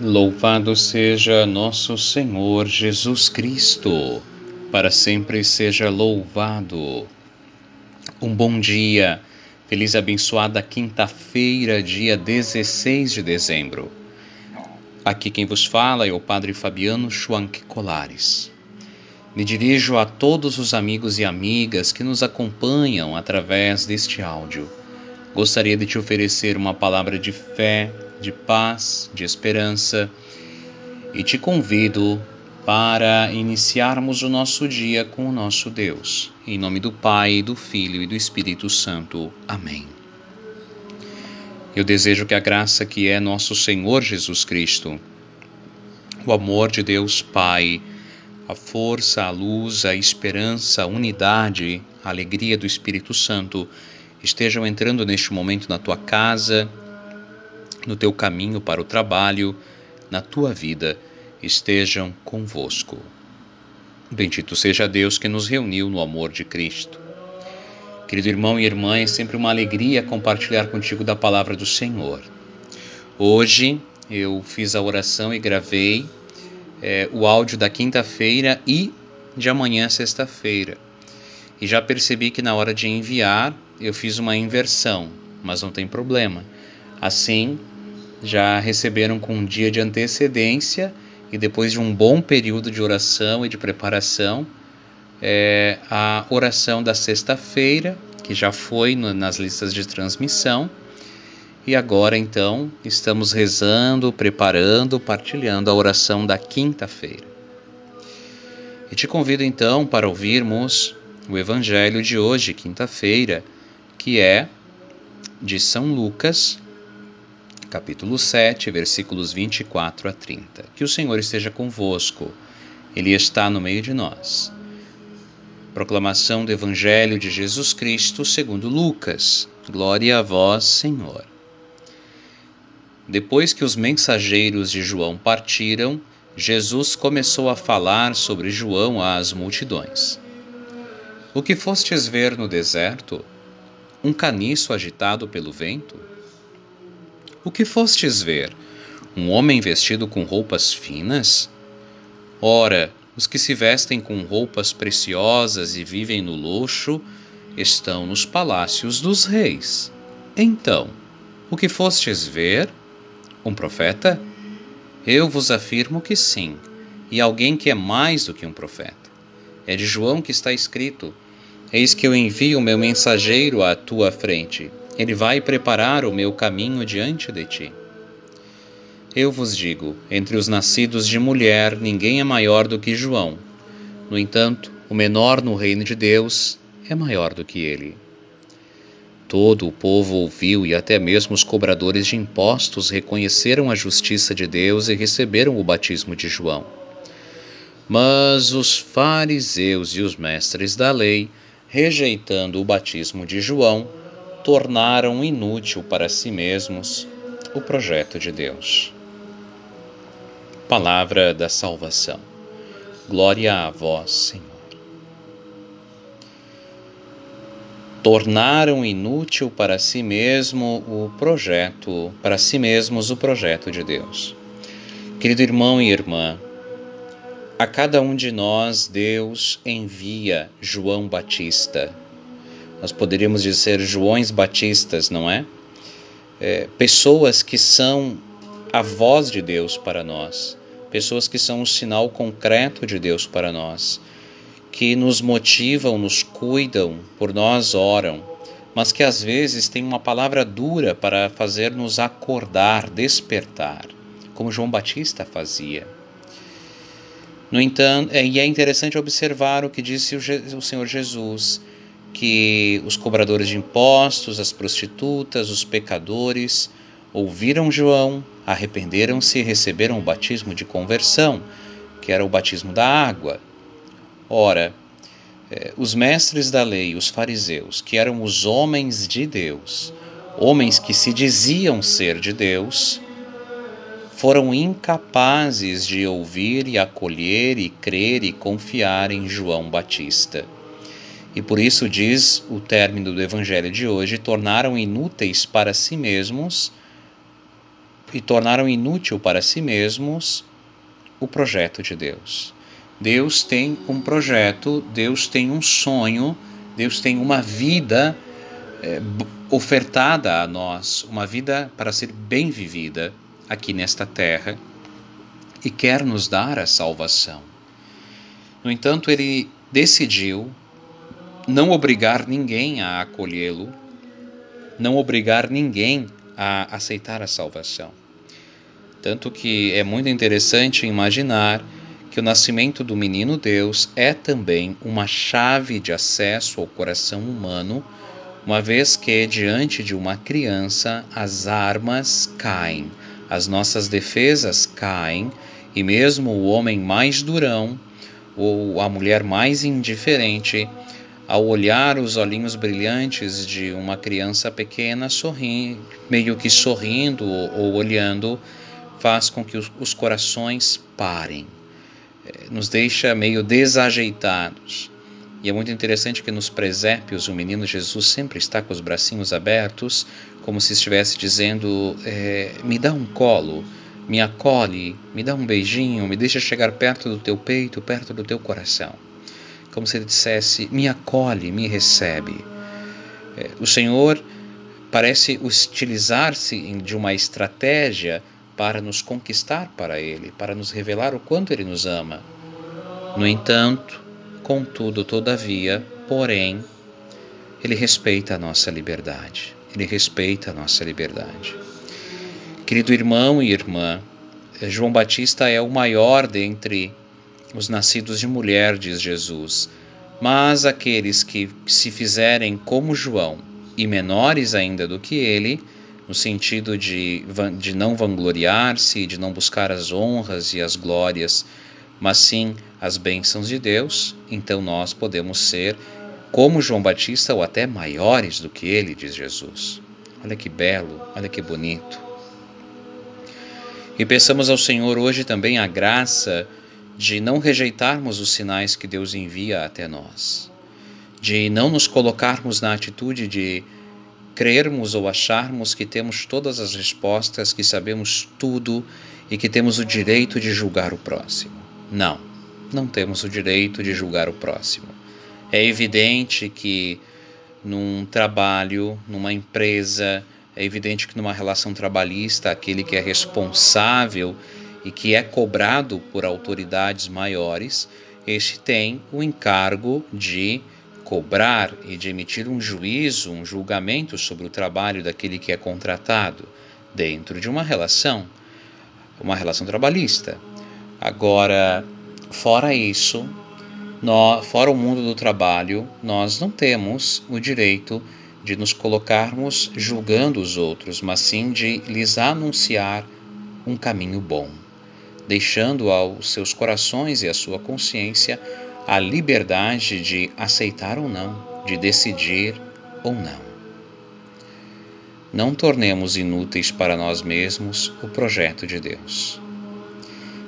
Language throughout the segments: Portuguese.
Louvado seja nosso Senhor Jesus Cristo, para sempre seja louvado. Um bom dia, feliz abençoada quinta-feira, dia 16 de dezembro. Aqui quem vos fala é o Padre Fabiano Schwank Colares. Me dirijo a todos os amigos e amigas que nos acompanham através deste áudio. Gostaria de te oferecer uma palavra de fé, de paz, de esperança e te convido para iniciarmos o nosso dia com o nosso Deus. Em nome do Pai, do Filho e do Espírito Santo. Amém. Eu desejo que a graça que é nosso Senhor Jesus Cristo, o amor de Deus Pai, a força, a luz, a esperança, a unidade, a alegria do Espírito Santo estejam entrando neste momento na tua casa, no teu caminho para o trabalho, na tua vida, estejam convosco. Bendito seja Deus que nos reuniu no amor de Cristo. Querido irmão e irmã, é sempre uma alegria compartilhar contigo da palavra do Senhor. Hoje eu fiz a oração e gravei é, o áudio da quinta-feira e de amanhã, sexta-feira. E já percebi que na hora de enviar eu fiz uma inversão, mas não tem problema. Assim, já receberam com um dia de antecedência e depois de um bom período de oração e de preparação, é, a oração da sexta-feira, que já foi no, nas listas de transmissão, e agora então estamos rezando, preparando, partilhando a oração da quinta-feira. E te convido então para ouvirmos o Evangelho de hoje, quinta-feira, que é de São Lucas, capítulo 7, versículos 24 a 30. Que o Senhor esteja convosco, Ele está no meio de nós. Proclamação do Evangelho de Jesus Cristo segundo Lucas. Glória a vós, Senhor. Depois que os mensageiros de João partiram, Jesus começou a falar sobre João às multidões. O que fostes ver no deserto? Um caniço agitado pelo vento? O que fostes ver? Um homem vestido com roupas finas? Ora, os que se vestem com roupas preciosas e vivem no luxo estão nos palácios dos reis. Então, o que fostes ver? Um profeta? Eu vos afirmo que sim, e alguém que é mais do que um profeta. É de João que está escrito: Eis que eu envio o meu mensageiro à tua frente ele vai preparar o meu caminho diante de ti. Eu vos digo: entre os nascidos de mulher, ninguém é maior do que João. No entanto, o menor no reino de Deus é maior do que ele. Todo o povo ouviu e até mesmo os cobradores de impostos reconheceram a justiça de Deus e receberam o batismo de João. Mas os fariseus e os mestres da lei, rejeitando o batismo de João, tornaram inútil para si mesmos o projeto de Deus. Palavra da salvação. Glória a vós, Senhor. Tornaram inútil para si mesmo o projeto, para si mesmos o projeto de Deus. Querido irmão e irmã, a cada um de nós Deus envia João Batista, nós poderíamos dizer Joões Batistas, não é? é? Pessoas que são a voz de Deus para nós, pessoas que são um sinal concreto de Deus para nós, que nos motivam, nos cuidam, por nós oram, mas que às vezes têm uma palavra dura para fazer-nos acordar, despertar, como João Batista fazia. No entanto, é, e é interessante observar o que disse o Senhor Jesus que os cobradores de impostos, as prostitutas, os pecadores ouviram João, arrependeram-se e receberam o batismo de conversão, que era o batismo da água. Ora, eh, os mestres da lei, os fariseus, que eram os homens de Deus, homens que se diziam ser de Deus, foram incapazes de ouvir e acolher e crer e confiar em João Batista. E por isso diz o término do evangelho de hoje: tornaram inúteis para si mesmos e tornaram inútil para si mesmos o projeto de Deus. Deus tem um projeto, Deus tem um sonho, Deus tem uma vida é, ofertada a nós, uma vida para ser bem vivida aqui nesta terra e quer nos dar a salvação. No entanto, ele decidiu não obrigar ninguém a acolhê-lo, não obrigar ninguém a aceitar a salvação. Tanto que é muito interessante imaginar que o nascimento do menino Deus é também uma chave de acesso ao coração humano, uma vez que diante de uma criança as armas caem, as nossas defesas caem e mesmo o homem mais durão ou a mulher mais indiferente, ao olhar os olhinhos brilhantes de uma criança pequena, sorri, meio que sorrindo ou olhando, faz com que os, corações parem, é, nos deixa meio desajeitados. E é muito interessante que nos presépios o menino Jesus sempre está com os bracinhos abertos, como se estivesse dizendo: é, Me dá um colo, me acolhe, me dá um beijinho, me deixa chegar perto do teu peito, perto do teu coração. Como se ele dissesse: Me acolhe, me recebe. É, o Senhor parece utilizar-se de uma estratégia para nos conquistar para Ele, para nos revelar o quanto Ele nos ama. No entanto, contudo, todavia, porém, Ele respeita a nossa liberdade. Ele respeita a nossa liberdade. Querido irmão e irmã, João Batista é o maior dentre os nascidos de mulher, diz Jesus. Mas aqueles que se fizerem como João e menores ainda do que ele, no sentido de, de não vangloriar-se, de não buscar as honras e as glórias, mas sim as bênçãos de Deus, então nós podemos ser como João Batista ou até maiores do que ele, diz Jesus. Olha que belo, olha que bonito. E peçamos ao Senhor hoje também a graça de não rejeitarmos os sinais que Deus envia até nós, de não nos colocarmos na atitude de crermos ou acharmos que temos todas as respostas, que sabemos tudo e que temos o direito de julgar o próximo. Não, não temos o direito de julgar o próximo. É evidente que num trabalho, numa empresa, é evidente que numa relação trabalhista, aquele que é responsável e que é cobrado por autoridades maiores, este tem o encargo de cobrar e de emitir um juízo, um julgamento sobre o trabalho daquele que é contratado dentro de uma relação, uma relação trabalhista. Agora, fora isso, nós, fora o mundo do trabalho, nós não temos o direito de nos colocarmos julgando os outros, mas sim de lhes anunciar um caminho bom, deixando aos seus corações e à sua consciência a liberdade de aceitar ou não, de decidir ou não. Não tornemos inúteis para nós mesmos o projeto de Deus.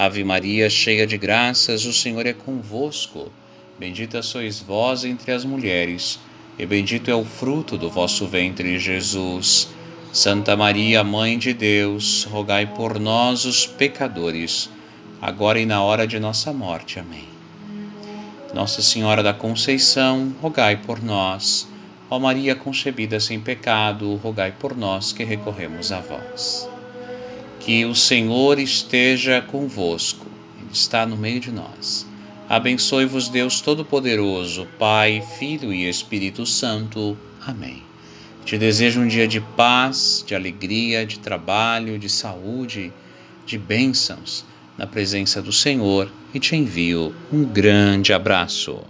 Ave Maria, cheia de graças, o Senhor é convosco. Bendita sois vós entre as mulheres, e bendito é o fruto do vosso ventre, Jesus. Santa Maria, Mãe de Deus, rogai por nós, os pecadores, agora e na hora de nossa morte. Amém. Nossa Senhora da Conceição, rogai por nós. Ó Maria concebida sem pecado, rogai por nós que recorremos a vós. Que o Senhor esteja convosco, Ele está no meio de nós. Abençoe-vos Deus Todo-Poderoso, Pai, Filho e Espírito Santo. Amém. Te desejo um dia de paz, de alegria, de trabalho, de saúde, de bênçãos na presença do Senhor e te envio um grande abraço.